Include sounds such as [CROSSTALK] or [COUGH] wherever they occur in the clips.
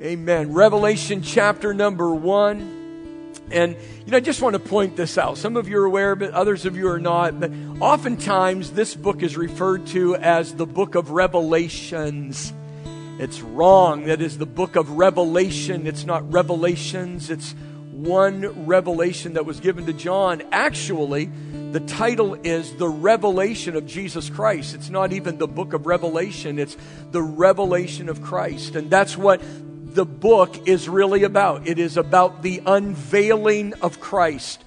Amen. Revelation chapter number one. And, you know, I just want to point this out. Some of you are aware of it, others of you are not. But oftentimes, this book is referred to as the book of Revelations. It's wrong. That is the book of Revelation. It's not Revelations. It's one revelation that was given to John. Actually, the title is The Revelation of Jesus Christ. It's not even the book of Revelation, it's the revelation of Christ. And that's what the book is really about. It is about the unveiling of Christ.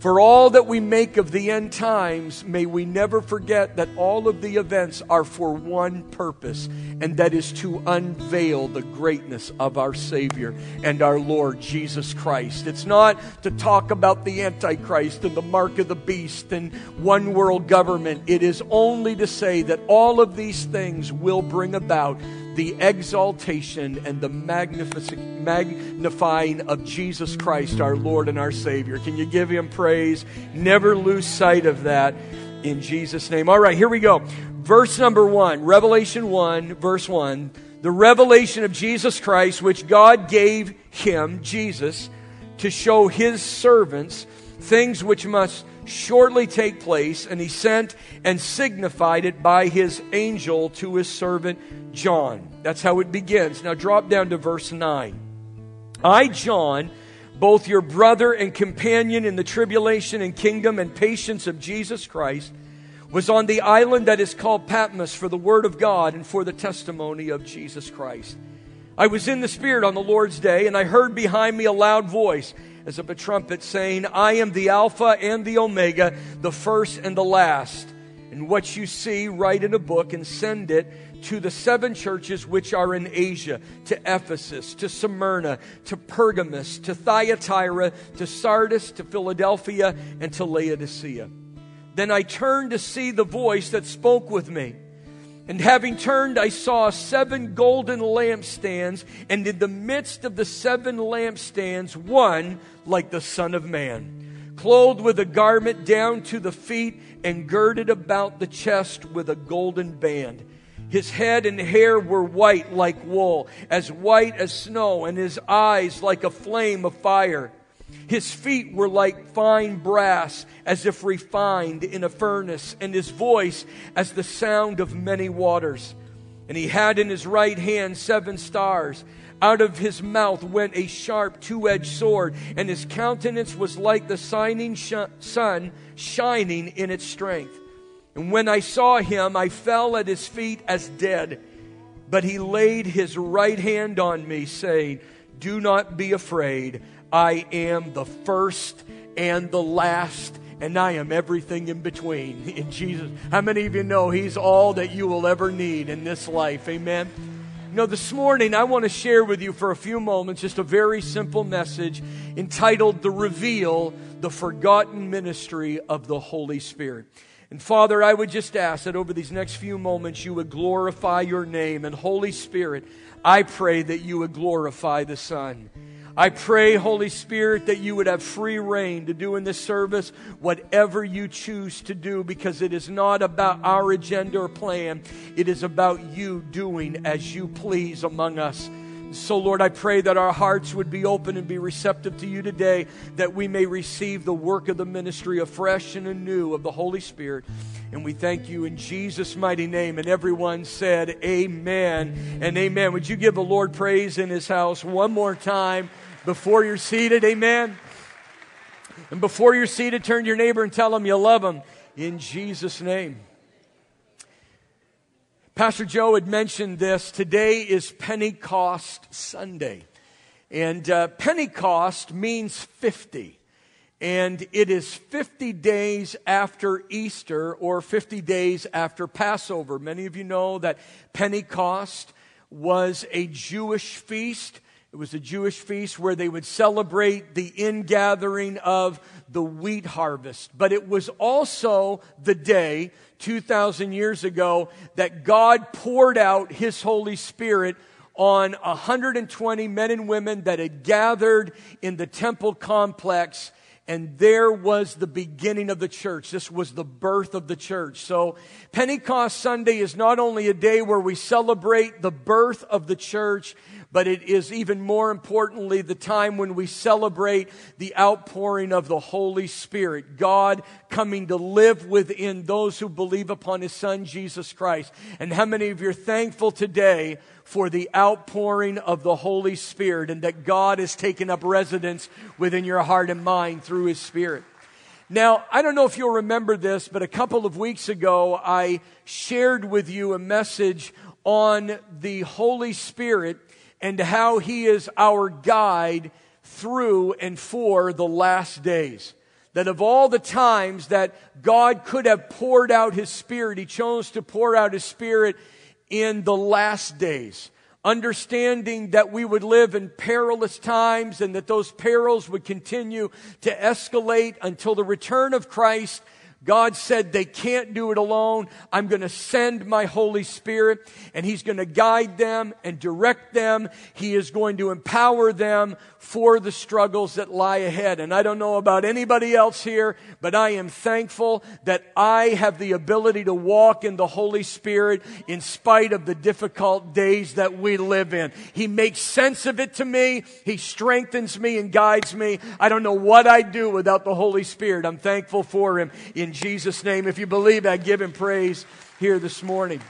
For all that we make of the end times, may we never forget that all of the events are for one purpose, and that is to unveil the greatness of our Savior and our Lord Jesus Christ. It's not to talk about the Antichrist and the mark of the beast and one world government. It is only to say that all of these things will bring about the exaltation and the magnificent magnifying of Jesus Christ, our Lord and our Savior. Can you give him praise? Never lose sight of that in Jesus' name. All right, here we go. Verse number one, Revelation 1, verse 1. The revelation of Jesus Christ, which God gave him, Jesus, to show his servants things which must shortly take place, and he sent and signified it by his angel to his servant John. That's how it begins. Now drop down to verse 9. I, John, both your brother and companion in the tribulation and kingdom and patience of Jesus Christ, was on the island that is called Patmos for the word of God and for the testimony of Jesus Christ. I was in the Spirit on the Lord's day, and I heard behind me a loud voice as of a trumpet saying, I am the Alpha and the Omega, the first and the last. And what you see, write in a book and send it to the seven churches which are in Asia, to Ephesus, to Smyrna, to Pergamos, to Thyatira, to Sardis, to Philadelphia, and to Laodicea. Then I turned to see the voice that spoke with me. And having turned, I saw seven golden lampstands, and in the midst of the seven lampstands, one like the Son of Man, clothed with a garment down to the feet, and girded about the chest with a golden band. His head and hair were white like wool, as white as snow, and his eyes like a flame of fire. His feet were like fine brass, as if refined in a furnace, and his voice as the sound of many waters. And he had in his right hand seven stars. Out of his mouth went a sharp two edged sword, and his countenance was like the shining sh- sun shining in its strength. And when I saw him, I fell at his feet as dead. But he laid his right hand on me, saying, Do not be afraid. I am the first and the last, and I am everything in between. [LAUGHS] In Jesus. How many of you know He's all that you will ever need in this life? Amen. Know, this morning I want to share with you for a few moments just a very simple message entitled The Reveal, the Forgotten Ministry of the Holy Spirit. And Father, I would just ask that over these next few moments you would glorify your name. And Holy Spirit, I pray that you would glorify the Son. I pray, Holy Spirit, that you would have free rein to do in this service whatever you choose to do because it is not about our agenda or plan. It is about you doing as you please among us. So, Lord, I pray that our hearts would be open and be receptive to you today, that we may receive the work of the ministry afresh and anew of the Holy Spirit. And we thank you in Jesus' mighty name. And everyone said, Amen and Amen. Would you give the Lord praise in his house one more time? before you're seated. Amen. And before you're seated, turn to your neighbor and tell them you love them in Jesus' name. Pastor Joe had mentioned this. Today is Pentecost Sunday. And uh, Pentecost means 50. And it is 50 days after Easter or 50 days after Passover. Many of you know that Pentecost was a Jewish feast it was a Jewish feast where they would celebrate the ingathering of the wheat harvest. But it was also the day, 2,000 years ago, that God poured out His Holy Spirit on 120 men and women that had gathered in the temple complex and there was the beginning of the church. This was the birth of the church. So Pentecost Sunday is not only a day where we celebrate the birth of the church, but it is even more importantly the time when we celebrate the outpouring of the Holy Spirit. God coming to live within those who believe upon His Son, Jesus Christ. And how many of you are thankful today for the outpouring of the Holy Spirit and that God has taken up residence within your heart and mind through His Spirit. Now, I don't know if you'll remember this, but a couple of weeks ago, I shared with you a message on the Holy Spirit and how He is our guide through and for the last days. That of all the times that God could have poured out His Spirit, He chose to pour out His Spirit in the last days. Understanding that we would live in perilous times and that those perils would continue to escalate until the return of Christ God said they can't do it alone. I'm going to send my Holy Spirit and He's going to guide them and direct them. He is going to empower them for the struggles that lie ahead. And I don't know about anybody else here, but I am thankful that I have the ability to walk in the Holy Spirit in spite of the difficult days that we live in. He makes sense of it to me. He strengthens me and guides me. I don't know what I'd do without the Holy Spirit. I'm thankful for Him in Jesus' name. If you believe, I give Him praise here this morning.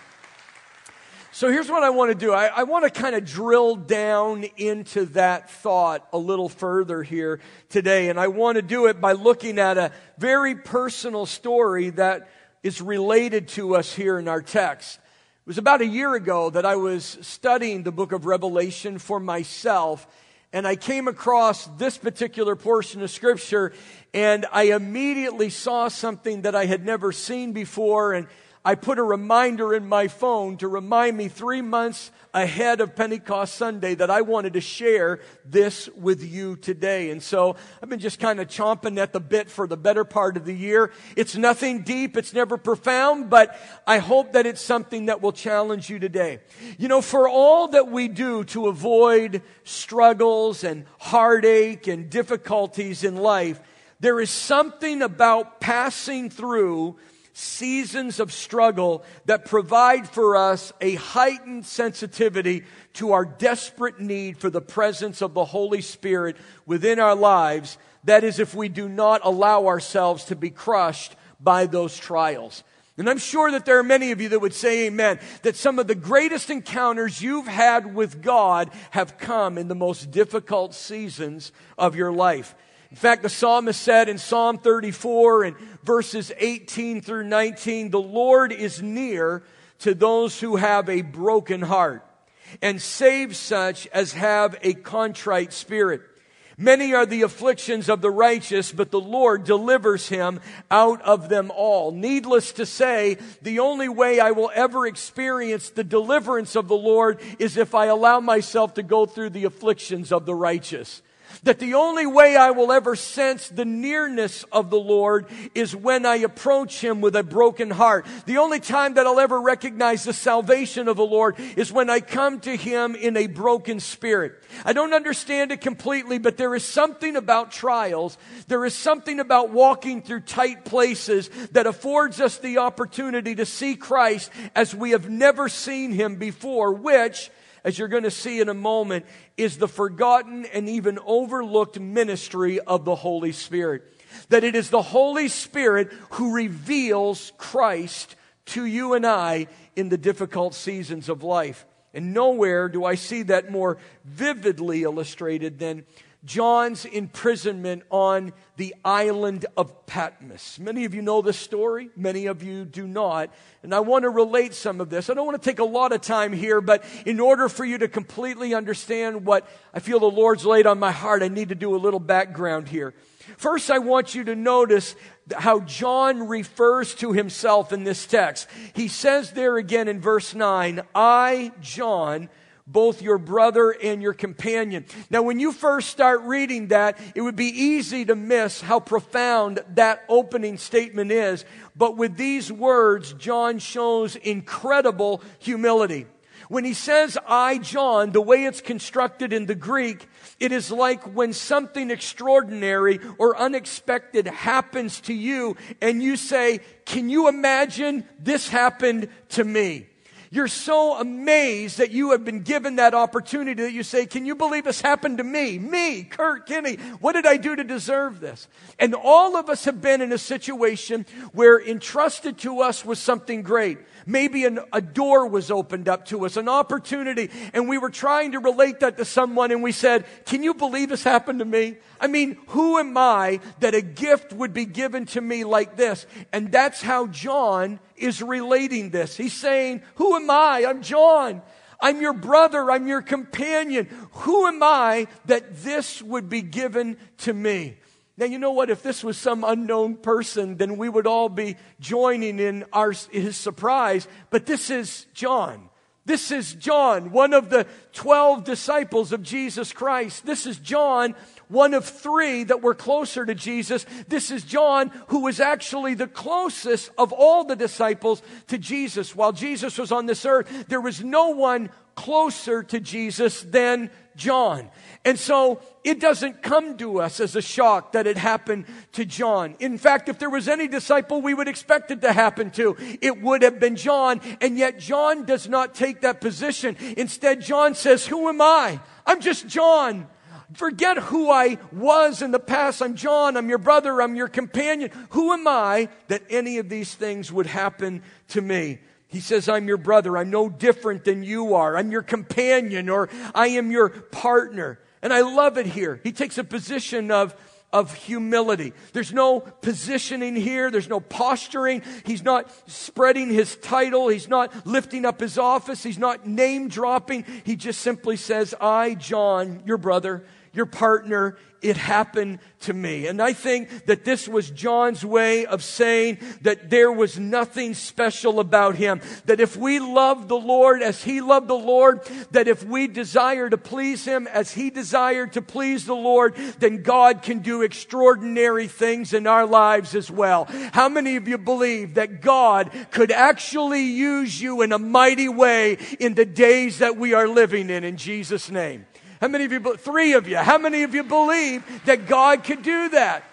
So here's what I want to do. I, I want to kind of drill down into that thought a little further here today. And I want to do it by looking at a very personal story that is related to us here in our text. It was about a year ago that I was studying the book of Revelation for myself. And I came across this particular portion of scripture and I immediately saw something that I had never seen before. And I put a reminder in my phone to remind me three months ahead of Pentecost Sunday that I wanted to share this with you today. And so I've been just kind of chomping at the bit for the better part of the year. It's nothing deep. It's never profound, but I hope that it's something that will challenge you today. You know, for all that we do to avoid struggles and heartache and difficulties in life, there is something about passing through seasons of struggle that provide for us a heightened sensitivity to our desperate need for the presence of the Holy Spirit within our lives. That is, if we do not allow ourselves to be crushed by those trials. And I'm sure that there are many of you that would say amen, that some of the greatest encounters you've had with God have come in the most difficult seasons of your life. In fact, the psalmist said in Psalm 34 and verses 18 through 19, the Lord is near to those who have a broken heart and save such as have a contrite spirit. Many are the afflictions of the righteous, but the Lord delivers him out of them all. Needless to say, the only way I will ever experience the deliverance of the Lord is if I allow myself to go through the afflictions of the righteous. That the only way I will ever sense the nearness of the Lord is when I approach Him with a broken heart. The only time that I'll ever recognize the salvation of the Lord is when I come to Him in a broken spirit. I don't understand it completely, but there is something about trials. There is something about walking through tight places that affords us the opportunity to see Christ as we have never seen Him before, which as you're going to see in a moment, is the forgotten and even overlooked ministry of the Holy Spirit. That it is the Holy Spirit who reveals Christ to you and I in the difficult seasons of life. And nowhere do I see that more vividly illustrated than John's imprisonment on the island of Patmos. Many of you know this story, many of you do not. And I want to relate some of this. I don't want to take a lot of time here, but in order for you to completely understand what I feel the Lord's laid on my heart, I need to do a little background here. First, I want you to notice how John refers to himself in this text. He says there again in verse 9, I, John, both your brother and your companion. Now, when you first start reading that, it would be easy to miss how profound that opening statement is. But with these words, John shows incredible humility. When he says I, John, the way it's constructed in the Greek, it is like when something extraordinary or unexpected happens to you and you say, can you imagine this happened to me? You're so amazed that you have been given that opportunity that you say, Can you believe this happened to me? Me, Kurt Kinney. What did I do to deserve this? And all of us have been in a situation where entrusted to us was something great. Maybe an, a door was opened up to us, an opportunity, and we were trying to relate that to someone and we said, Can you believe this happened to me? I mean, who am I that a gift would be given to me like this? And that's how John is relating this. He's saying, Who am I? I'm John. I'm your brother. I'm your companion. Who am I that this would be given to me? Now, you know what? If this was some unknown person, then we would all be joining in our, his surprise. But this is John. This is John, one of the 12 disciples of Jesus Christ. This is John, one of three that were closer to Jesus. This is John, who was actually the closest of all the disciples to Jesus. While Jesus was on this earth, there was no one closer to Jesus than John. And so it doesn't come to us as a shock that it happened to John. In fact, if there was any disciple we would expect it to happen to, it would have been John. And yet John does not take that position. Instead, John says, Who am I? I'm just John. Forget who I was in the past. I'm John. I'm your brother. I'm your companion. Who am I that any of these things would happen to me? He says, I'm your brother. I'm no different than you are. I'm your companion or I am your partner. And I love it here. He takes a position of, of humility. There's no positioning here. There's no posturing. He's not spreading his title. He's not lifting up his office. He's not name dropping. He just simply says, I, John, your brother, your partner, it happened to me. And I think that this was John's way of saying that there was nothing special about him. That if we love the Lord as he loved the Lord, that if we desire to please him as he desired to please the Lord, then God can do extraordinary things in our lives as well. How many of you believe that God could actually use you in a mighty way in the days that we are living in in Jesus' name? How many of you, three of you, how many of you believe that God could do that?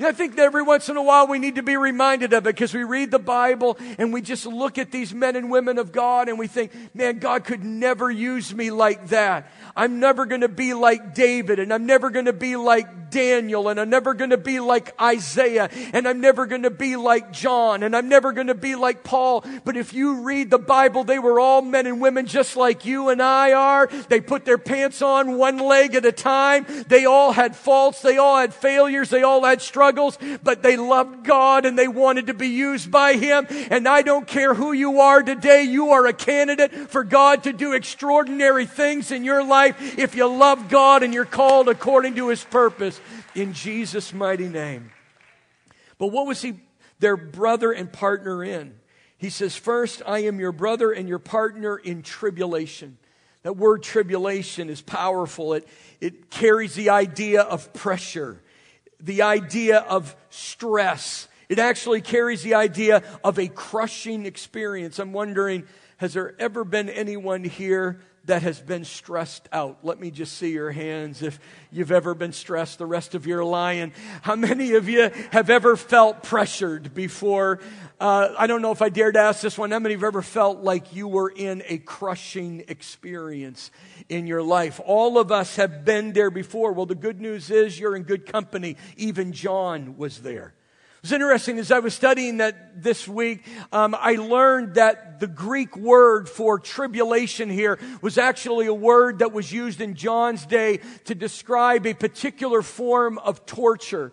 I think that every once in a while we need to be reminded of it because we read the Bible and we just look at these men and women of God and we think, man, God could never use me like that. I'm never going to be like David and I'm never going to be like Daniel and I'm never going to be like Isaiah and I'm never going to be like John and I'm never going to be like Paul. But if you read the Bible, they were all men and women just like you and I are. They put their pants on one leg at a time. They all had faults. They all had failures. They all had struggles, but they loved God and they wanted to be used by Him. And I don't care who you are today. You are a candidate for God to do extraordinary things in your life life if you love God and you're called according to his purpose in Jesus' mighty name. But what was he, their brother and partner in? He says, First, I am your brother and your partner in tribulation. That word tribulation is powerful. It, it carries the idea of pressure, the idea of stress. It actually carries the idea of a crushing experience. I'm wondering, has there ever been anyone here that has been stressed out. Let me just see your hands if you've ever been stressed the rest of your life. How many of you have ever felt pressured before? Uh, I don't know if I dared ask this one. How many have ever felt like you were in a crushing experience in your life? All of us have been there before. Well, the good news is you're in good company. Even John was there. It's interesting as I was studying that this week, um, I learned that the Greek word for tribulation here was actually a word that was used in John's day to describe a particular form of torture.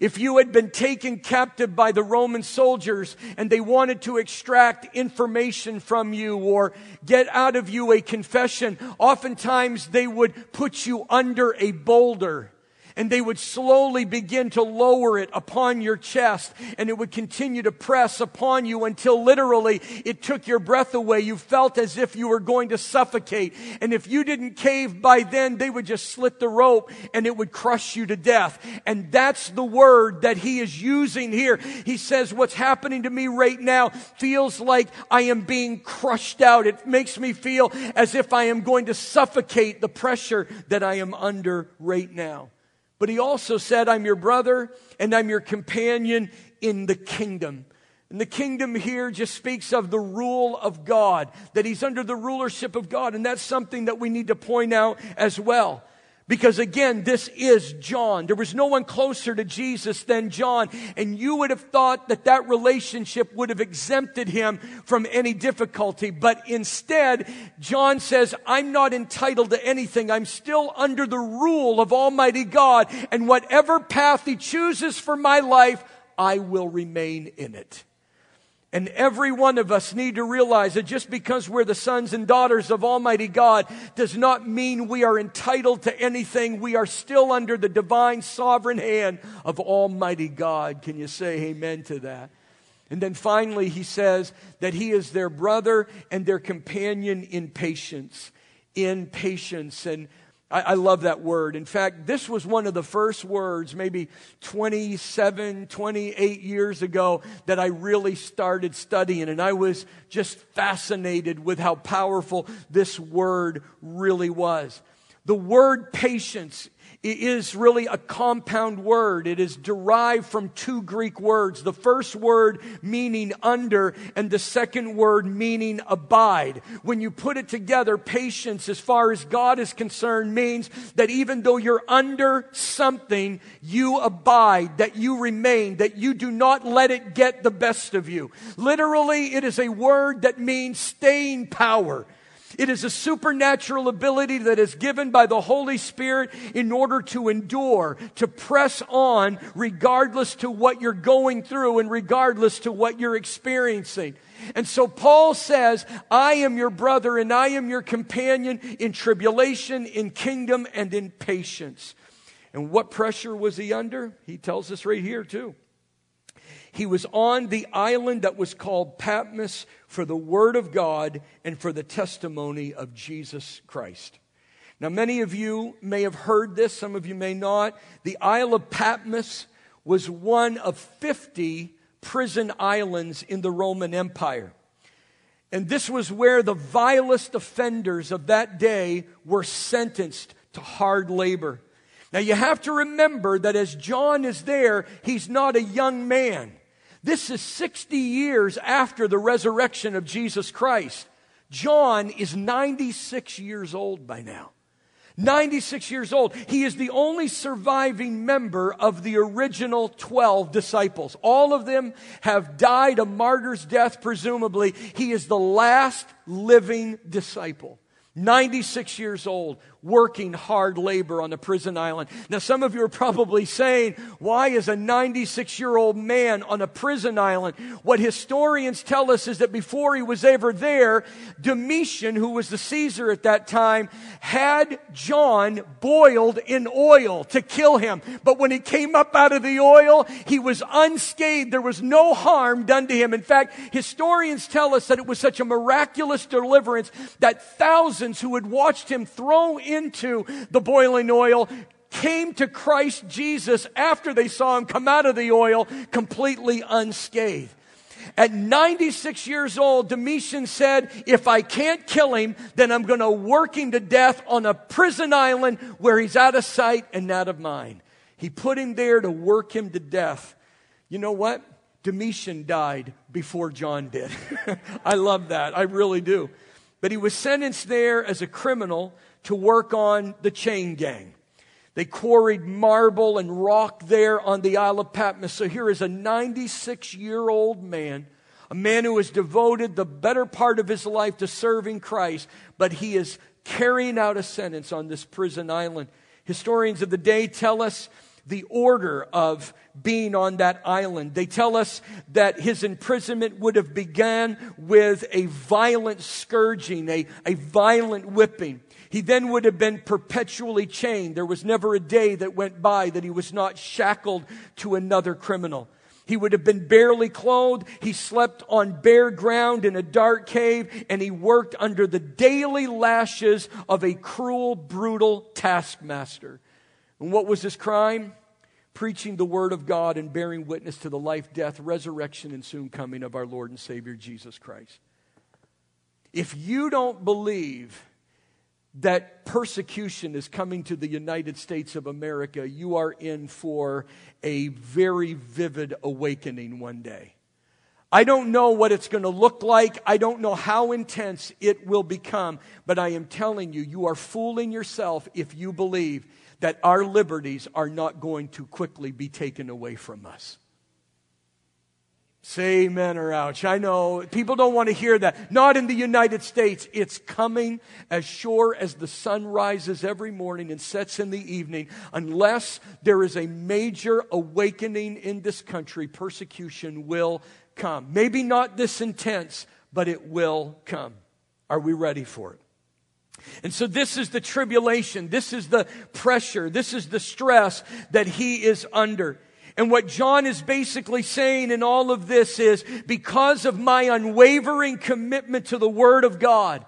If you had been taken captive by the Roman soldiers and they wanted to extract information from you or get out of you a confession, oftentimes they would put you under a boulder and they would slowly begin to lower it upon your chest and it would continue to press upon you until literally it took your breath away. You felt as if you were going to suffocate. And if you didn't cave by then, they would just slit the rope and it would crush you to death. And that's the word that he is using here. He says, what's happening to me right now feels like I am being crushed out. It makes me feel as if I am going to suffocate the pressure that I am under right now. But he also said, I'm your brother and I'm your companion in the kingdom. And the kingdom here just speaks of the rule of God, that he's under the rulership of God. And that's something that we need to point out as well. Because again, this is John. There was no one closer to Jesus than John. And you would have thought that that relationship would have exempted him from any difficulty. But instead, John says, I'm not entitled to anything. I'm still under the rule of Almighty God. And whatever path he chooses for my life, I will remain in it. And every one of us need to realize that just because we're the sons and daughters of Almighty God does not mean we are entitled to anything. We are still under the divine sovereign hand of Almighty God. Can you say amen to that? And then finally, he says that he is their brother and their companion in patience. In patience. And I, I, love that word. In fact, this was one of the first words, maybe 27, 28 years ago, that I really started studying. And I was just fascinated with how powerful this word really was. The word patience is really a compound word. It is derived from two Greek words. The first word meaning under and the second word meaning abide. When you put it together, patience as far as God is concerned means that even though you're under something, you abide, that you remain, that you do not let it get the best of you. Literally, it is a word that means staying power. It is a supernatural ability that is given by the Holy Spirit in order to endure, to press on regardless to what you're going through and regardless to what you're experiencing. And so Paul says, I am your brother and I am your companion in tribulation, in kingdom, and in patience. And what pressure was he under? He tells us right here too. He was on the island that was called Patmos for the Word of God and for the testimony of Jesus Christ. Now, many of you may have heard this, some of you may not. The Isle of Patmos was one of 50 prison islands in the Roman Empire. And this was where the vilest offenders of that day were sentenced to hard labor. Now, you have to remember that as John is there, he's not a young man. This is 60 years after the resurrection of Jesus Christ. John is 96 years old by now. 96 years old. He is the only surviving member of the original 12 disciples. All of them have died a martyr's death, presumably. He is the last living disciple. 96 years old, working hard labor on the prison island. Now, some of you are probably saying, why is a 96 year old man on a prison island? What historians tell us is that before he was ever there, Domitian, who was the Caesar at that time, had John boiled in oil to kill him. But when he came up out of the oil, he was unscathed. There was no harm done to him. In fact, historians tell us that it was such a miraculous deliverance that thousands who had watched him throw into the boiling oil came to Christ Jesus after they saw him come out of the oil completely unscathed. At 96 years old, Domitian said, if I can't kill him, then I'm going to work him to death on a prison island where he's out of sight and out of mind. He put him there to work him to death. You know what? Domitian died before John did. [LAUGHS] I love that. I really do. But he was sentenced there as a criminal to work on the chain gang. They quarried marble and rock there on the Isle of Patmos. So here is a 96 year old man, a man who has devoted the better part of his life to serving Christ, but he is carrying out a sentence on this prison island. Historians of the day tell us the order of being on that island. They tell us that his imprisonment would have begun with a violent scourging, a, a violent whipping. He then would have been perpetually chained. There was never a day that went by that he was not shackled to another criminal. He would have been barely clothed. He slept on bare ground in a dark cave, and he worked under the daily lashes of a cruel, brutal taskmaster. And what was his crime? Preaching the word of God and bearing witness to the life, death, resurrection, and soon coming of our Lord and Savior Jesus Christ. If you don't believe that persecution is coming to the United States of America, you are in for a very vivid awakening one day. I don't know what it's going to look like. I don't know how intense it will become. But I am telling you, you are fooling yourself if you believe that our liberties are not going to quickly be taken away from us. Say amen or ouch. I know people don't want to hear that. Not in the United States. It's coming as sure as the sun rises every morning and sets in the evening. Unless there is a major awakening in this country, persecution will come. Maybe not this intense, but it will come. Are we ready for it? And so this is the tribulation. This is the pressure. This is the stress that he is under. And what John is basically saying in all of this is because of my unwavering commitment to the Word of God,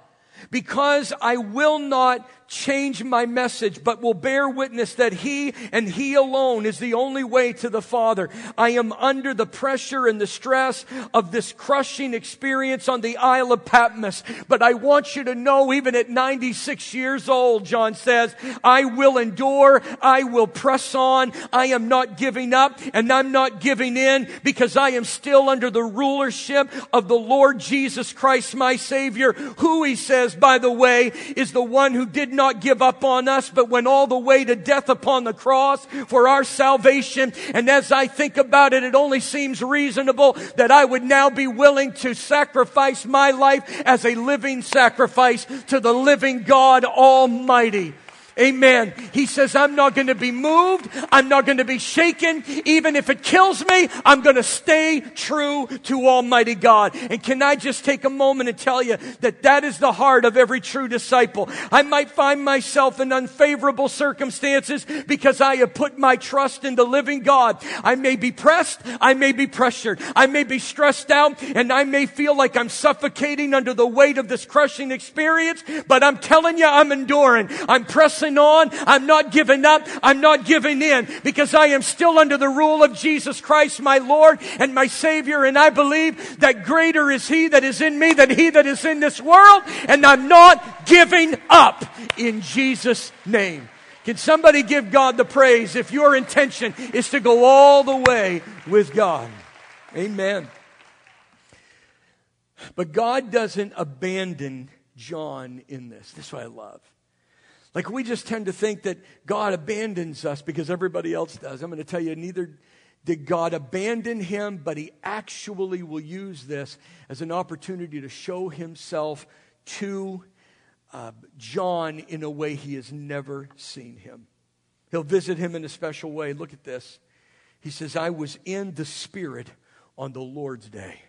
because I will not change my message, but will bear witness that He and He alone is the only way to the Father. I am under the pressure and the stress of this crushing experience on the Isle of Patmos. But I want you to know, even at 96 years old, John says, I will endure, I will press on, I am not giving up, and I'm not giving in because I am still under the rulership of the Lord Jesus Christ, my Savior, who He says, by the way, is the one who did not not give up on us, but went all the way to death upon the cross for our salvation. And as I think about it, it only seems reasonable that I would now be willing to sacrifice my life as a living sacrifice to the living God Almighty. Amen. He says, I'm not going to be moved. I'm not going to be shaken. Even if it kills me, I'm going to stay true to Almighty God. And can I just take a moment and tell you that that is the heart of every true disciple. I might find myself in unfavorable circumstances because I have put my trust in the living God. I may be pressed. I may be pressured. I may be stressed out and I may feel like I'm suffocating under the weight of this crushing experience, but I'm telling you, I'm enduring. I'm pressing pressing on. I'm not giving up. I'm not giving in because I am still under the rule of Jesus Christ, my Lord and my Savior. And I believe that greater is He that is in me than He that is in this world. And I'm not giving up in Jesus' name. Can somebody give God the praise if your intention is to go all the way with God? Amen. But God doesn't abandon John in this. This is what I love. Like we just tend to think that God abandons us because everybody else does. I'm going to tell you, neither did God abandon him, but he actually will use this as an opportunity to show himself to uh, John in a way he has never seen him. He'll visit him in a special way. Look at this. He says, I was in the Spirit on the Lord's day.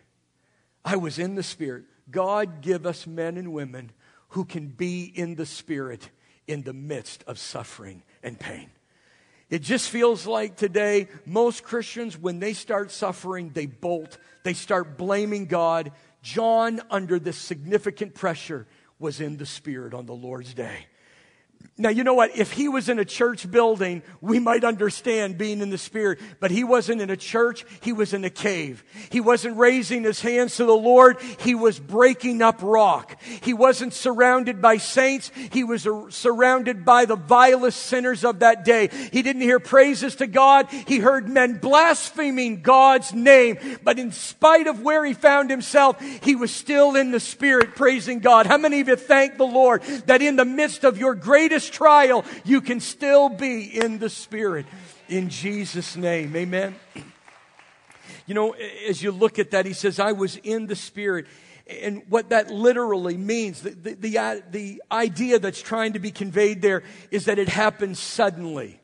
I was in the Spirit. God give us men and women who can be in the Spirit in the midst of suffering and pain. It just feels like today, most Christians, when they start suffering, they bolt, they start blaming God. John, under this significant pressure, was in the Spirit on the Lord's day. Now, you know what? If he was in a church building, we might understand being in the Spirit, but he wasn't in a church, he was in a cave. He wasn't raising his hands to the Lord, he was breaking up rock. He wasn't surrounded by saints, he was surrounded by the vilest sinners of that day. He didn't hear praises to God, he heard men blaspheming God's name, but in spite of where he found himself, he was still in the Spirit praising God. How many of you thank the Lord that in the midst of your greatest greatest trial, you can still be in the Spirit. In Jesus' name. Amen. You know, as you look at that, he says, I was in the Spirit. And what that literally means, the, the, the, uh, the idea that's trying to be conveyed there is that it happened suddenly,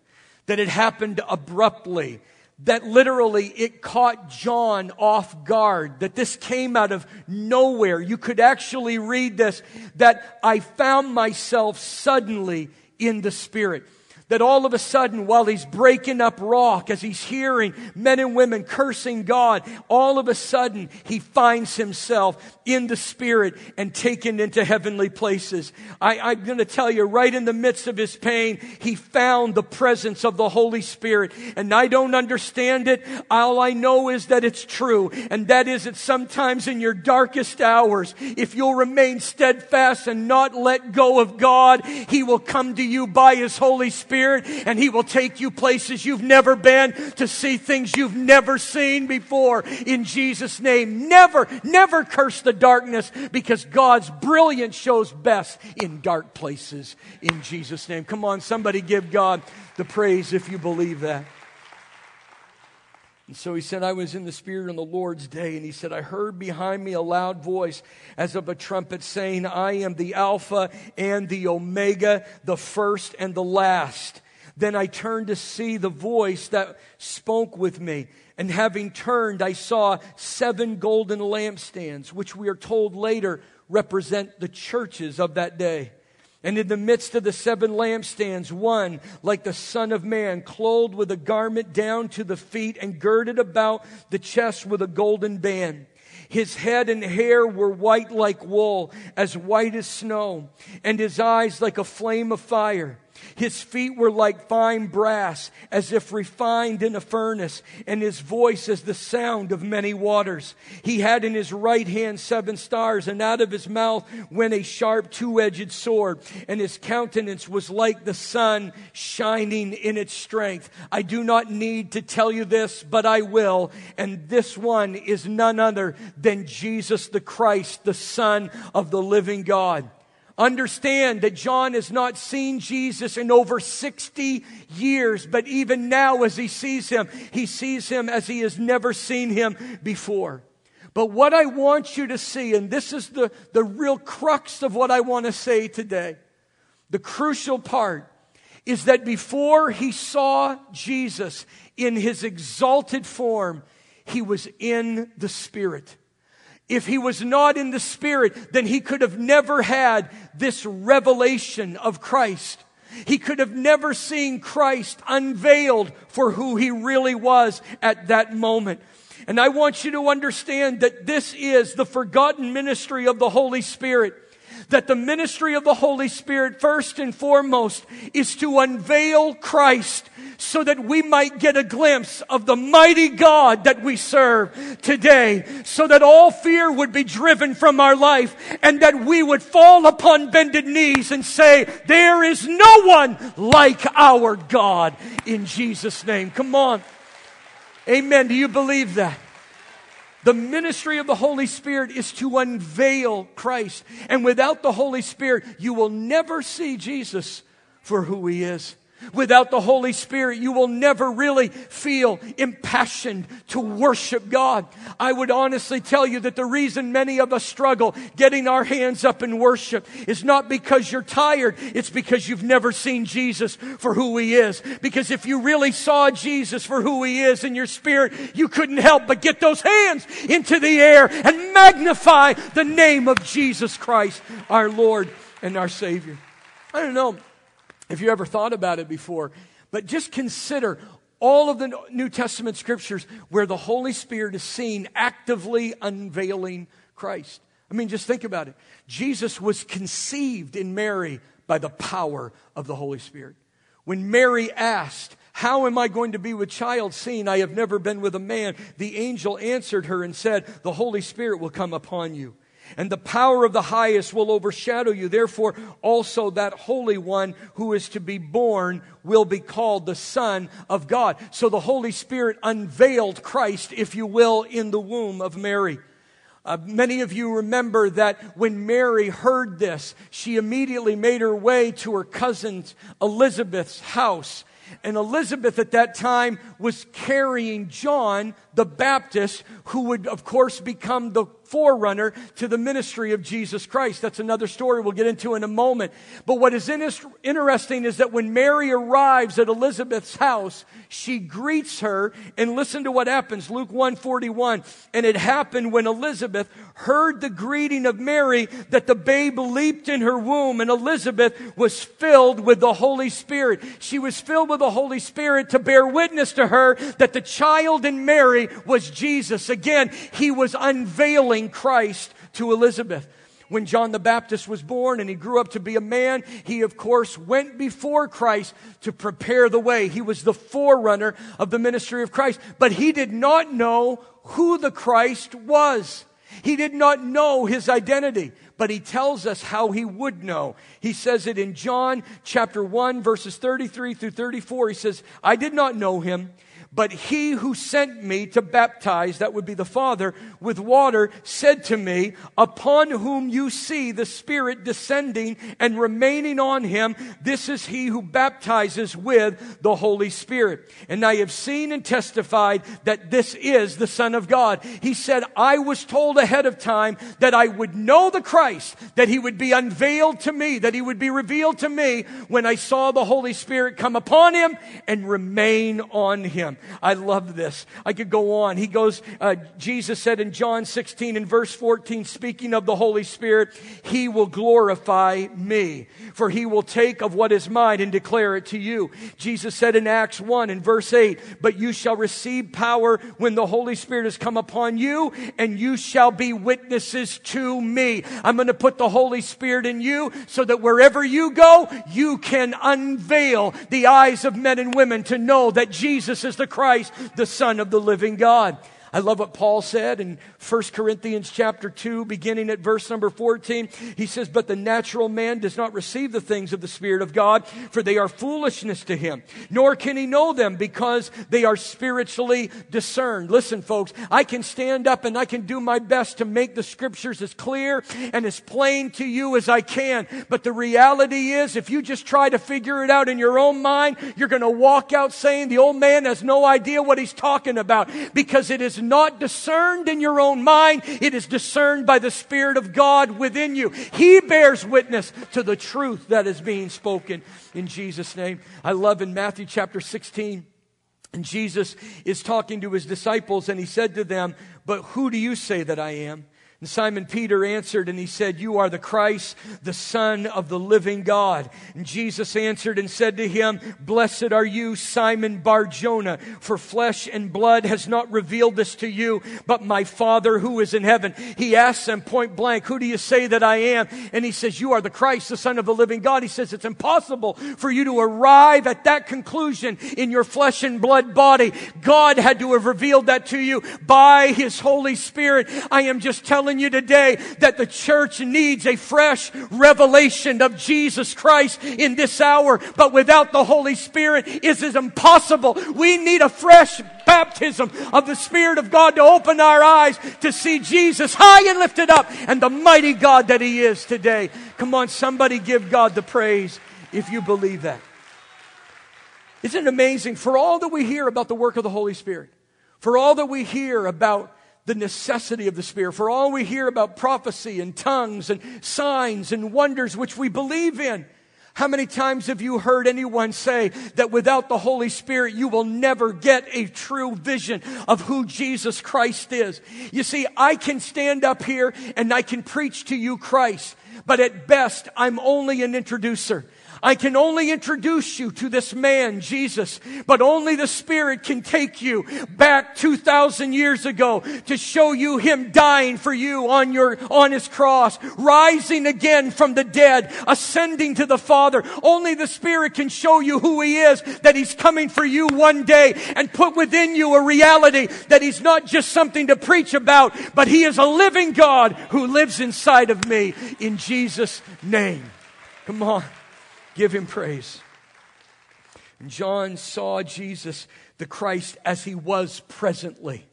that it happened abruptly, that literally it caught John off guard, that this came out of nowhere. You could actually read this, that I found myself suddenly in the Spirit that all of a sudden, while he's breaking up rock, as he's hearing men and women cursing God, all of a sudden he finds himself in the Spirit and taken into heavenly places. I, am going to tell you, right in the midst of his pain, he found the presence of the Holy Spirit. And I don't understand it. All I know is that it's true. And that is that sometimes in your darkest hours, if you'll remain steadfast and not let go of God, he will come to you by his Holy Spirit Spirit and He will take you places you've never been to see things you've never seen before in Jesus' name. Never, never curse the darkness because God's brilliance shows best in dark places in Jesus' name. Come on, somebody give God the praise if you believe that. And so he said, I was in the Spirit on the Lord's day. And he said, I heard behind me a loud voice as of a trumpet saying, I am the Alpha and the Omega, the first and the last. Then I turned to see the voice that spoke with me. And having turned, I saw seven golden lampstands, which we are told later represent the churches of that day. And in the midst of the seven lampstands, one like the Son of Man, clothed with a garment down to the feet and girded about the chest with a golden band. His head and hair were white like wool, as white as snow, and his eyes like a flame of fire. His feet were like fine brass, as if refined in a furnace, and his voice as the sound of many waters. He had in his right hand seven stars, and out of his mouth went a sharp two edged sword, and his countenance was like the sun shining in its strength. I do not need to tell you this, but I will. And this one is none other than Jesus the Christ, the Son of the living God. Understand that John has not seen Jesus in over 60 years, but even now as he sees him, he sees him as he has never seen him before. But what I want you to see, and this is the, the real crux of what I want to say today, the crucial part is that before he saw Jesus in his exalted form, he was in the Spirit. If he was not in the Spirit, then he could have never had this revelation of Christ. He could have never seen Christ unveiled for who he really was at that moment. And I want you to understand that this is the forgotten ministry of the Holy Spirit that the ministry of the Holy Spirit, first and foremost, is to unveil Christ so that we might get a glimpse of the mighty God that we serve today, so that all fear would be driven from our life and that we would fall upon bended knees and say, there is no one like our God in Jesus' name. Come on. Amen. Do you believe that? The ministry of the Holy Spirit is to unveil Christ. And without the Holy Spirit, you will never see Jesus for who he is. Without the Holy Spirit, you will never really feel impassioned to worship God. I would honestly tell you that the reason many of us struggle getting our hands up in worship is not because you're tired. It's because you've never seen Jesus for who He is. Because if you really saw Jesus for who He is in your spirit, you couldn't help but get those hands into the air and magnify the name of Jesus Christ, our Lord and our Savior. I don't know if you ever thought about it before. But just consider all of the New Testament scriptures where the Holy Spirit is seen actively unveiling Christ. I mean, just think about it. Jesus was conceived in Mary by the power of the Holy Spirit. When Mary asked, How am I going to be with child, seeing I have never been with a man? The angel answered her and said, The Holy Spirit will come upon you and the power of the highest will overshadow you. Therefore, also that Holy One who is to be born will be called the Son of God. So the Holy Spirit unveiled Christ, if you will, in the womb of Mary. Uh, many of you remember that when Mary heard this, she immediately made her way to her cousin Elizabeth's house. And Elizabeth at that time was carrying John the Baptist, who would, of course, become the forerunner to the ministry of Jesus Christ. That's another story we'll get into in a moment. But what is interesting is that when Mary arrives at Elizabeth's house, she greets her and listen to what happens. Luke 141. And it happened when Elizabeth heard the greeting of Mary that the babe leaped in her womb and Elizabeth was filled with the Holy Spirit. She was filled with the Holy Spirit to bear witness to her that the child in Mary was Jesus. Again, he was unveiling Christ to Elizabeth when John the Baptist was born and he grew up to be a man, he of course went before Christ to prepare the way. He was the forerunner of the ministry of Christ, but he did not know who the Christ was. He did not know his identity, but he tells us how he would know. He says it in John chapter 1 verses 33 through 34. He says, I did not know him, but he who sent me to baptize, that would be the Father, with water, said to me, Upon whom you see the Spirit descending and remaining on him, this is he who baptizes with the Holy Spirit. And I have seen and testified that this is the Son of God. He said, I was told ahead of time that I would know the Christ, that he would be unveiled to me, that he would be revealed to me when I saw the Holy Spirit come upon him and remain on him. I love this. I could go on. He goes, uh, Jesus said in John 16 and verse 14, speaking of the Holy Spirit, He will glorify me, for He will take of what is mine and declare it to you. Jesus said in Acts 1 and verse 8, But you shall receive power when the Holy Spirit has come upon you, and you shall be witnesses to me. I'm going to put the Holy Spirit in you so that wherever you go, you can unveil the eyes of men and women to know that Jesus is the Christ, the Son of the living God. I love what Paul said in 1 Corinthians chapter 2, beginning at verse number 14. He says, But the natural man does not receive the things of the Spirit of God, for they are foolishness to him, nor can he know them because they are spiritually discerned. Listen, folks, I can stand up and I can do my best to make the scriptures as clear and as plain to you as I can. But the reality is, if you just try to figure it out in your own mind, you're going to walk out saying the old man has no idea what he's talking about because it is not discerned in your own mind. It is discerned by the Spirit of God within you. He bears witness to the truth that is being spoken in Jesus' name. I love in Matthew chapter 16. And Jesus is talking to his disciples and he said to them, But who do you say that I am? And Simon Peter answered and he said, You are the Christ, the Son of the living God. And Jesus answered and said to him, Blessed are you, Simon Barjona, for flesh and blood has not revealed this to you, but my Father who is in heaven. He asks him point blank, Who do you say that I am? And he says, You are the Christ, the Son of the living God. He says, It's impossible for you to arrive at that conclusion in your flesh and blood body. God had to have revealed that to you by his Holy Spirit. I am just telling telling you today that the church needs a fresh revelation of Jesus Christ in this hour. But without the Holy Spirit, it is impossible. We need a fresh baptism of the Spirit of God to open our eyes to see Jesus high and lifted up and the mighty God that He is today. Come on, somebody give God the praise if you believe that. Isn't it amazing for all that we hear about the work of the Holy Spirit? For all that we hear about the necessity of the Spirit. For all we hear about prophecy and tongues and signs and wonders, which we believe in. How many times have you heard anyone say that without the Holy Spirit, you will never get a true vision of who Jesus Christ is? You see, I can stand up here and I can preach to you Christ, but at best, I'm only an introducer. I can only introduce you to this man, Jesus, but only the Spirit can take you back 2,000 years ago to show you Him dying for you on your, on His cross, rising again from the dead, ascending to the Father. Only the Spirit can show you who He is, that He's coming for you one day and put within you a reality that He's not just something to preach about, but He is a living God who lives inside of me in Jesus' name. Come on. Give him praise. And John saw Jesus, the Christ, as he was presently.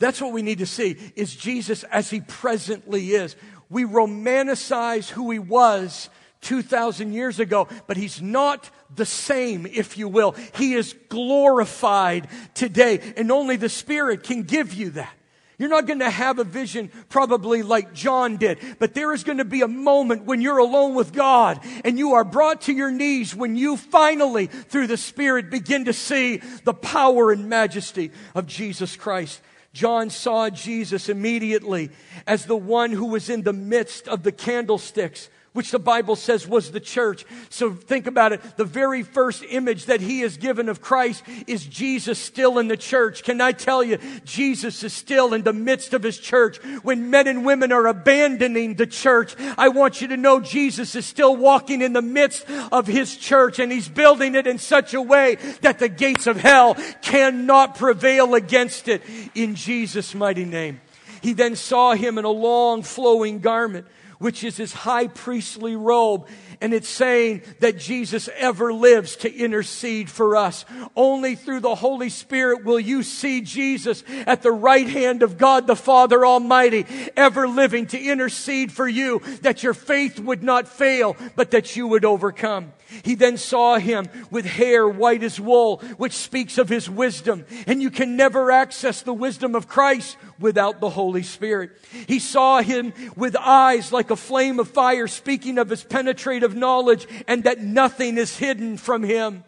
That's what we need to see, is Jesus as he presently is. We romanticize who he was 2,000 years ago, but he's not the same, if you will. He is glorified today, and only the Spirit can give you that. You're not going to have a vision probably like John did, but there is going to be a moment when you're alone with God and you are brought to your knees when you finally, through the Spirit, begin to see the power and majesty of Jesus Christ. John saw Jesus immediately as the one who was in the midst of the candlesticks which the Bible says was the church. So think about it. The very first image that he is given of Christ is Jesus still in the church. Can I tell you, Jesus is still in the midst of his church. When men and women are abandoning the church, I want you to know Jesus is still walking in the midst of his church and he's building it in such a way that the gates of hell cannot prevail against it in Jesus' mighty name. He then saw him in a long flowing garment which is his high priestly robe. And it's saying that Jesus ever lives to intercede for us. Only through the Holy Spirit will you see Jesus at the right hand of God the Father Almighty, ever living to intercede for you, that your faith would not fail, but that you would overcome. He then saw him with hair white as wool, which speaks of his wisdom. And you can never access the wisdom of Christ without the Holy Spirit. He saw him with eyes like a flame of fire, speaking of his penetrative knowledge and that nothing is hidden from him.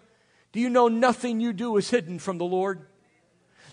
Do you know nothing you do is hidden from the Lord?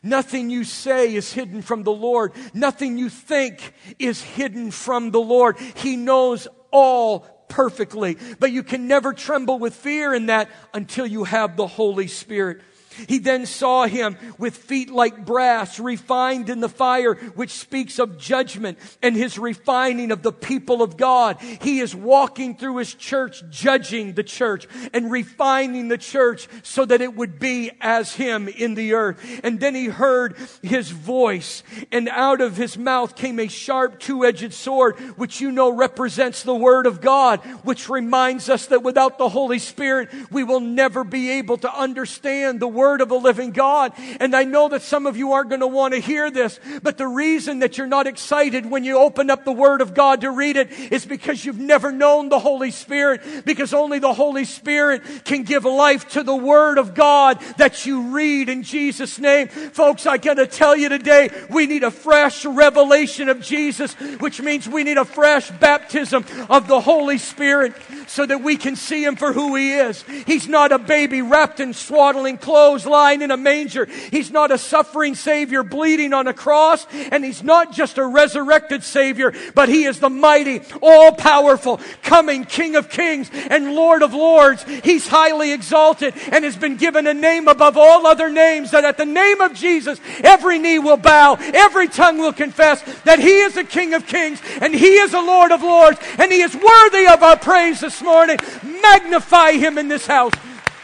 Nothing you say is hidden from the Lord. Nothing you think is hidden from the Lord. He knows all perfectly. But you can never tremble with fear in that until you have the Holy Spirit. He then saw him with feet like brass, refined in the fire, which speaks of judgment and his refining of the people of God. He is walking through his church, judging the church and refining the church so that it would be as him in the earth. And then he heard his voice and out of his mouth came a sharp two-edged sword, which you know represents the word of God, which reminds us that without the Holy Spirit, we will never be able to understand the word Word of the living God. And I know that some of you aren't going to want to hear this, but the reason that you're not excited when you open up the Word of God to read it is because you've never known the Holy Spirit, because only the Holy Spirit can give life to the Word of God that you read in Jesus' name. Folks, I gotta tell you today, we need a fresh revelation of Jesus, which means we need a fresh baptism of the Holy Spirit so that we can see Him for who He is. He's not a baby wrapped in swaddling clothes lying in a manger. He's not a suffering Savior bleeding on a cross, and He's not just a resurrected Savior, but He is the mighty, all powerful, coming King of Kings and Lord of Lords. He's highly exalted and has been given a name above all other names that at the name of Jesus, every knee will bow, every tongue will confess that He is the King of Kings and He is the Lord of Lords, and He is worthy of our praise this morning. Magnify Him in this house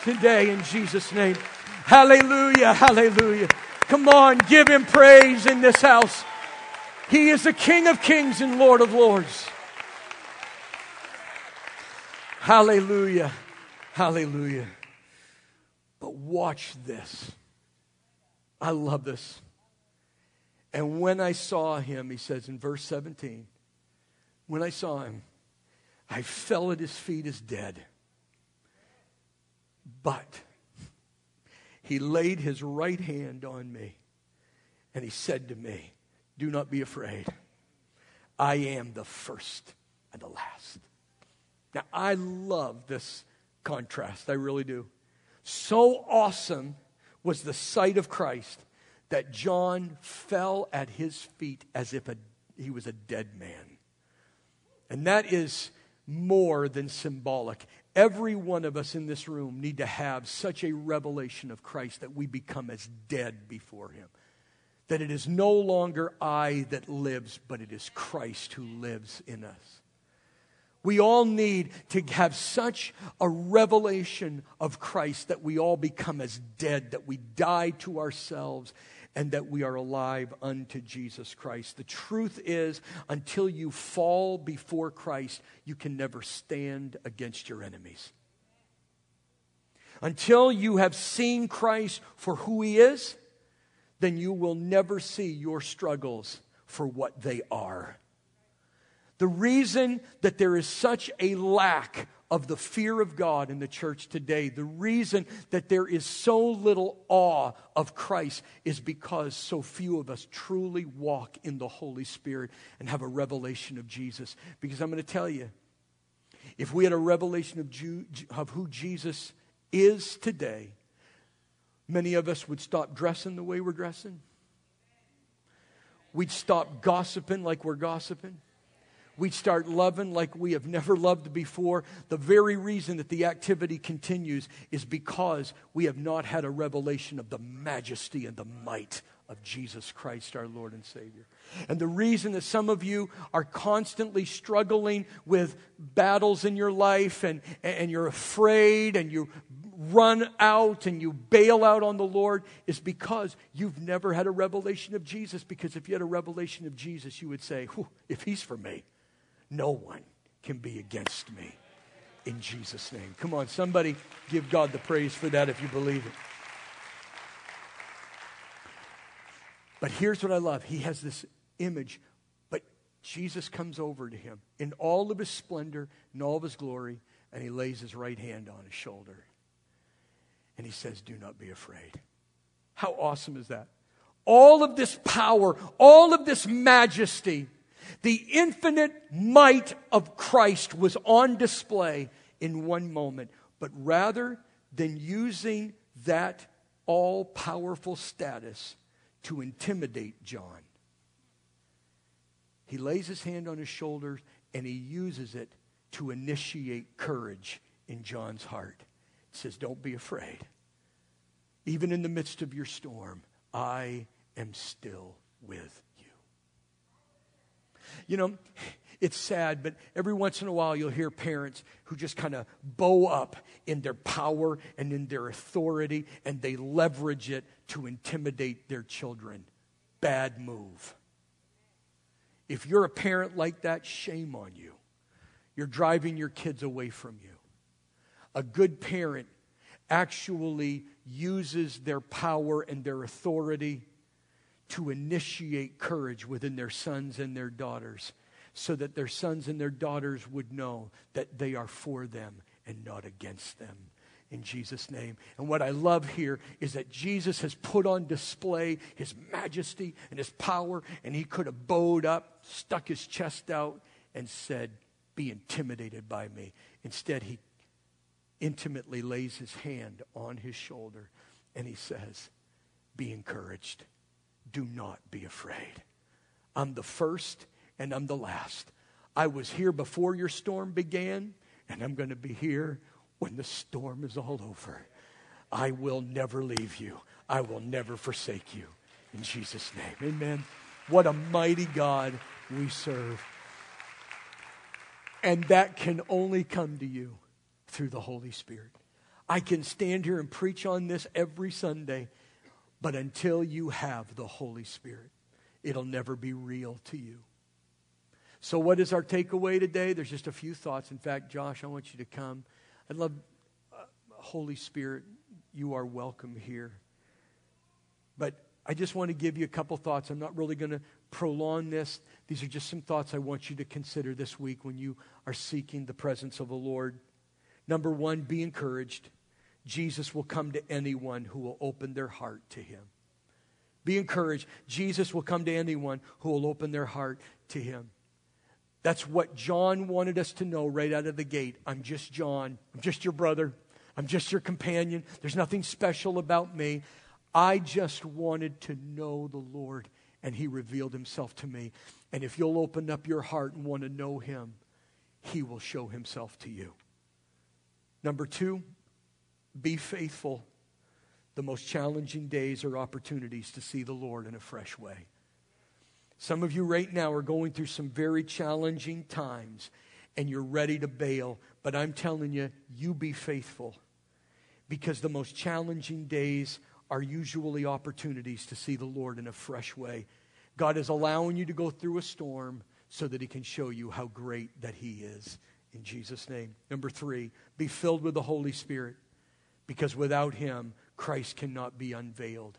today in Jesus' name. Hallelujah, hallelujah. Come on, give him praise in this house. He is the King of kings and Lord of lords. Hallelujah, hallelujah. But watch this. I love this. And when I saw him, he says in verse 17, when I saw him, I fell at his feet as dead. But he laid his right hand on me and he said to me, Do not be afraid. I am the first and the last. Now, I love this contrast. I really do. So awesome was the sight of Christ that John fell at his feet as if a, he was a dead man. And that is more than symbolic. Every one of us in this room need to have such a revelation of Christ that we become as dead before him. That it is no longer I that lives, but it is Christ who lives in us. We all need to have such a revelation of Christ that we all become as dead, that we die to ourselves and that we are alive unto Jesus Christ. The truth is, until you fall before Christ, you can never stand against your enemies. Until you have seen Christ for who he is, then you will never see your struggles for what they are. The reason that there is such a lack of the fear of God in the church today, the reason that there is so little awe of Christ is because so few of us truly walk in the Holy Spirit and have a revelation of Jesus. Because I'm going to tell you, if we had a revelation of, Jew, of who Jesus is today, many of us would stop dressing the way we're dressing. We'd stop gossiping like we're gossiping we'd start loving like we have never loved before. The very reason that the activity continues is because we have not had a revelation of the majesty and the might of Jesus Christ, our Lord and Savior. And the reason that some of you are constantly struggling with battles in your life and, and you're afraid and you run out and you bail out on the Lord is because you've never had a revelation of Jesus. Because if you had a revelation of Jesus, you would say, if He's for me, no one can be against me. In Jesus' name. Come on, somebody give God the praise for that if you believe it. But here's what I love He has this image, but Jesus comes over to him in all of his splendor and all of his glory, and he lays his right hand on his shoulder. And he says, Do not be afraid. How awesome is that? All of this power, all of this majesty the infinite might of Christ was on display in one moment. But rather than using that all powerful status to intimidate John, he lays his hand on his shoulders and he uses it to initiate courage in John's heart. He says, Don't be afraid. Even in the midst of your storm, I am still with you know, it's sad, but every once in a while you'll hear parents who just kind of bow up in their power and in their authority and they leverage it to intimidate their children. Bad move. If you're a parent like that, shame on you. You're driving your kids away from you. A good parent actually uses their power and their authority to initiate courage within their sons and their daughters so that their sons and their daughters would know that they are for them and not against them. In Jesus' name. And what I love here is that Jesus has put on display his majesty and his power, and he could have bowed up, stuck his chest out, and said, Be intimidated by me. Instead, he intimately lays his hand on his shoulder and he says, Be encouraged do not be afraid. I'm the first and I'm the last. I was here before your storm began, and I'm going to be here when the storm is all over. I will never leave you, I will never forsake you. In Jesus' name, amen. What a mighty God we serve. And that can only come to you through the Holy Spirit. I can stand here and preach on this every Sunday but until you have the Holy Spirit, it'll never be real to you. So, what is our takeaway today? There's just a few thoughts. In fact, Josh, I want you to come. I'd love, uh, Holy Spirit, you are welcome here. But I just want to give you a couple thoughts. I'm not really going to prolong this. These are just some thoughts I want you to consider this week when you are seeking the presence of the Lord. Number one, be encouraged. Jesus will come to anyone who will open their heart to him. Be encouraged. Jesus will come to anyone who will open their heart to him. That's what John wanted us to know right out of the gate. I'm just John. I'm just your brother. I'm just your companion. There's nothing special about me. I just wanted to know the Lord, and He revealed Himself to me. And if you'll open up your heart and want to know Him, He will show Himself to you. Number two, be faithful. The most challenging days are opportunities to see the Lord in a fresh way. Some of you right now are going through some very challenging times and you're ready to bail, but I'm telling you, you be faithful because the most challenging days are usually opportunities to see the Lord in a fresh way. God is allowing you to go through a storm so that He can show you how great that He is. In Jesus' name. Number three, be filled with the Holy Spirit because without him, Christ cannot be unveiled.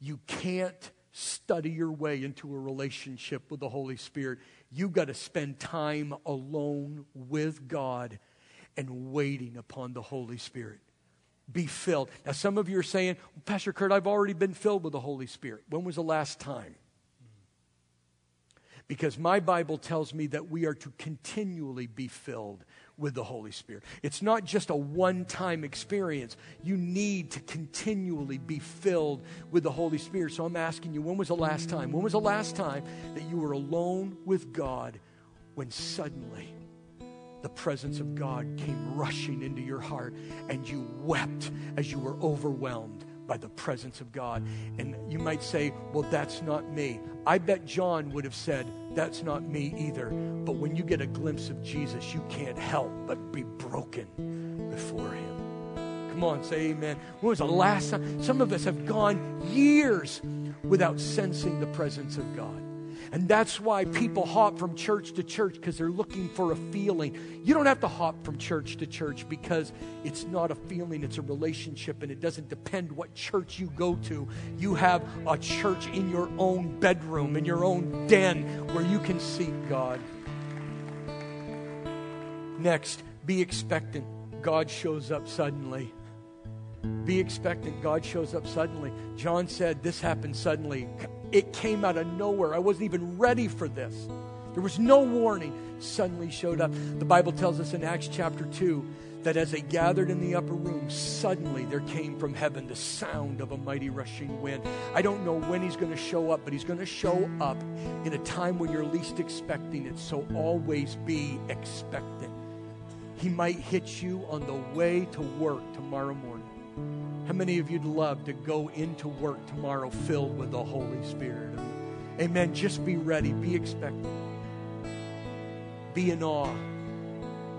You can't study your way into a relationship with the Holy Spirit. You've got to spend time alone with God and waiting upon the Holy Spirit. Be filled. Now, some of you are saying, Pastor Kurt, I've already been filled with the Holy Spirit. When was the last time? Because my Bible tells me that we are to continually be filled with the Holy Spirit. It's not just a one time experience. You need to continually be filled with the Holy Spirit. So I'm asking you, when was the last time? When was the last time that you were alone with God when suddenly the presence of God came rushing into your heart and you wept as you were overwhelmed? by the presence of God. And you might say, well, that's not me. I bet John would have said, that's not me either. But when you get a glimpse of Jesus, you can't help but be broken before him. Come on, say amen. When was the last time? Some of us have gone years without sensing the presence of God. And that's why people hop from church to church because they're looking for a feeling. You don't have to hop from church to church because it's not a feeling, it's a relationship, and it doesn't depend what church you go to. You have a church in your own bedroom, in your own den, where you can seek God. Next, be expectant. God shows up suddenly. Be expectant. God shows up suddenly. John said this happened suddenly. It came out of nowhere. I wasn't even ready for this. There was no warning. Suddenly showed up. The Bible tells us in Acts chapter 2 that as they gathered in the upper room, suddenly there came from heaven the sound of a mighty rushing wind. I don't know when he's going to show up, but he's going to show up in a time when you're least expecting it. So always be expectant. He might hit you on the way to work tomorrow morning. How many of you'd love to go into work tomorrow filled with the Holy Spirit? Amen. Just be ready, be expectant, be in awe.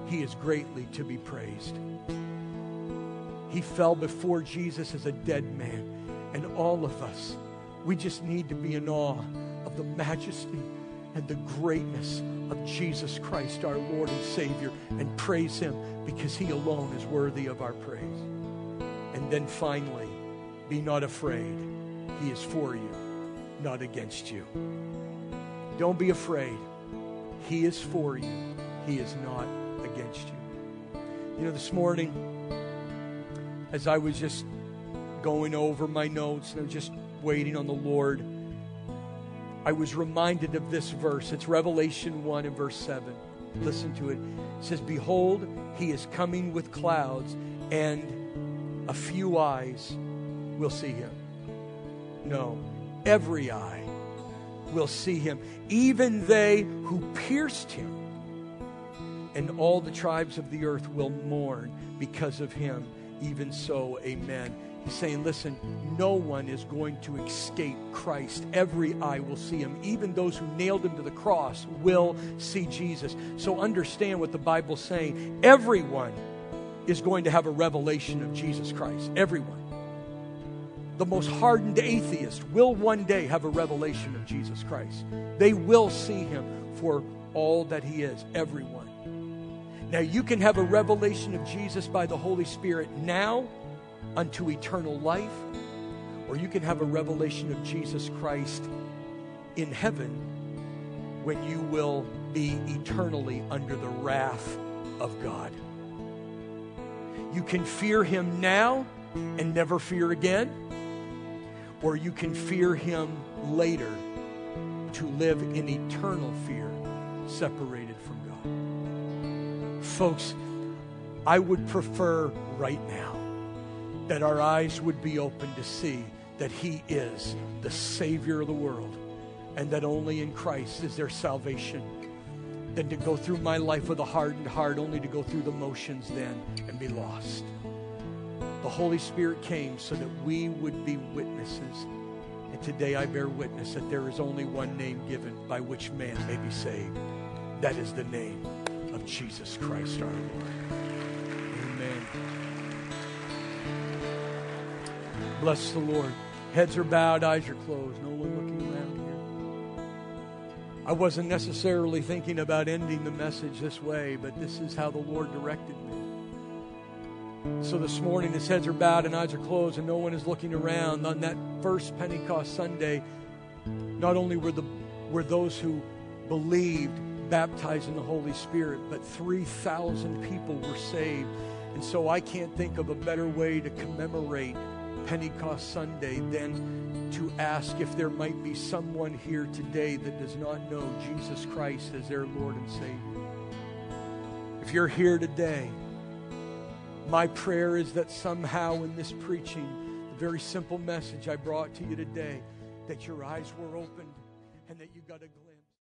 He is greatly to be praised. He fell before Jesus as a dead man, and all of us, we just need to be in awe of the majesty and the greatness of Jesus Christ, our Lord and Savior, and praise Him because He alone is worthy of our praise. Then finally, be not afraid. He is for you, not against you. Don't be afraid. He is for you, He is not against you. You know, this morning, as I was just going over my notes and just waiting on the Lord, I was reminded of this verse. It's Revelation 1 and verse 7. Listen to it. It says, Behold, he is coming with clouds, and a few eyes will see him. No, every eye will see him, even they who pierced him. And all the tribes of the earth will mourn because of him. Even so, amen. He's saying, listen, no one is going to escape Christ. Every eye will see him. Even those who nailed him to the cross will see Jesus. So understand what the Bible's saying. Everyone is going to have a revelation of Jesus Christ. Everyone. The most hardened atheist will one day have a revelation of Jesus Christ. They will see him for all that he is. Everyone. Now, you can have a revelation of Jesus by the Holy Spirit now unto eternal life, or you can have a revelation of Jesus Christ in heaven when you will be eternally under the wrath of God. You can fear him now and never fear again, or you can fear him later to live in eternal fear separated from God. Folks, I would prefer right now that our eyes would be open to see that he is the Savior of the world and that only in Christ is there salvation than to go through my life with a hardened heart only to go through the motions then and be lost. The Holy Spirit came so that we would be witnesses. And today I bear witness that there is only one name given by which man may be saved. That is the name of Jesus Christ our Lord. Amen. Bless the Lord. Heads are bowed, eyes are closed. No I wasn't necessarily thinking about ending the message this way, but this is how the Lord directed me. So this morning, his heads are bowed and eyes are closed, and no one is looking around. On that first Pentecost Sunday, not only were, the, were those who believed baptized in the Holy Spirit, but 3,000 people were saved. And so I can't think of a better way to commemorate Pentecost Sunday than to ask if there might be someone here today that does not know Jesus Christ as their Lord and Savior. If you're here today, my prayer is that somehow in this preaching, the very simple message I brought to you today, that your eyes were opened and that you got a.